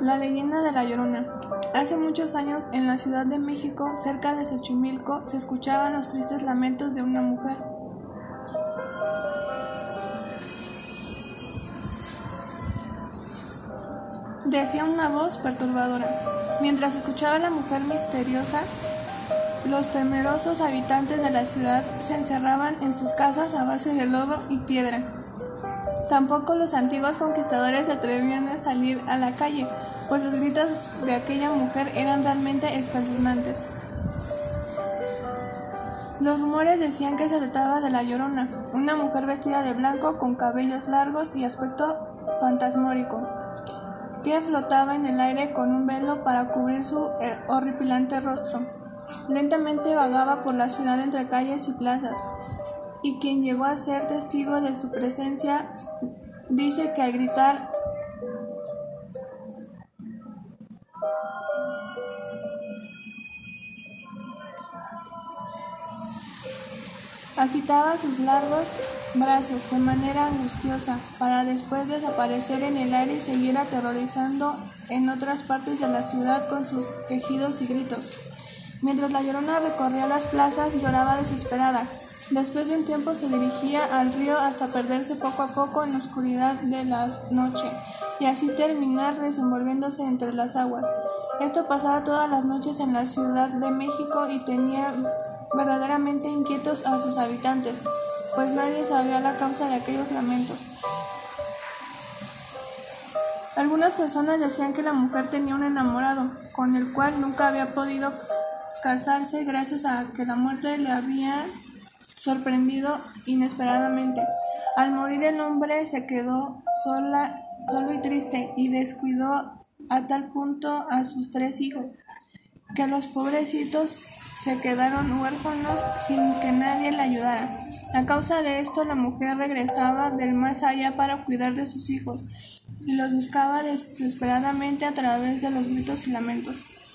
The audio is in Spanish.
La leyenda de la Llorona. Hace muchos años, en la Ciudad de México, cerca de Xochimilco, se escuchaban los tristes lamentos de una mujer. Decía una voz perturbadora. Mientras escuchaba a la mujer misteriosa, los temerosos habitantes de la ciudad se encerraban en sus casas a base de lodo y piedra. Tampoco los antiguos conquistadores se atrevían a salir a la calle, pues los gritos de aquella mujer eran realmente espeluznantes. Los rumores decían que se trataba de la Llorona, una mujer vestida de blanco con cabellos largos y aspecto fantasmórico, que flotaba en el aire con un velo para cubrir su eh, horripilante rostro. Lentamente vagaba por la ciudad entre calles y plazas, y quien llegó a ser testigo de su presencia dice que al gritar agitaba sus largos brazos de manera angustiosa para después desaparecer en el aire y seguir aterrorizando en otras partes de la ciudad con sus quejidos y gritos. Mientras la llorona recorría las plazas, lloraba desesperada. Después de un tiempo se dirigía al río hasta perderse poco a poco en la oscuridad de la noche y así terminar desenvolviéndose entre las aguas. Esto pasaba todas las noches en la Ciudad de México y tenía verdaderamente inquietos a sus habitantes, pues nadie sabía la causa de aquellos lamentos. Algunas personas decían que la mujer tenía un enamorado, con el cual nunca había podido casarse gracias a que la muerte le había sorprendido inesperadamente. Al morir el hombre se quedó sola, solo y triste y descuidó a tal punto a sus tres hijos que los pobrecitos se quedaron huérfanos sin que nadie le ayudara. A causa de esto, la mujer regresaba del más allá para cuidar de sus hijos y los buscaba desesperadamente a través de los gritos y lamentos.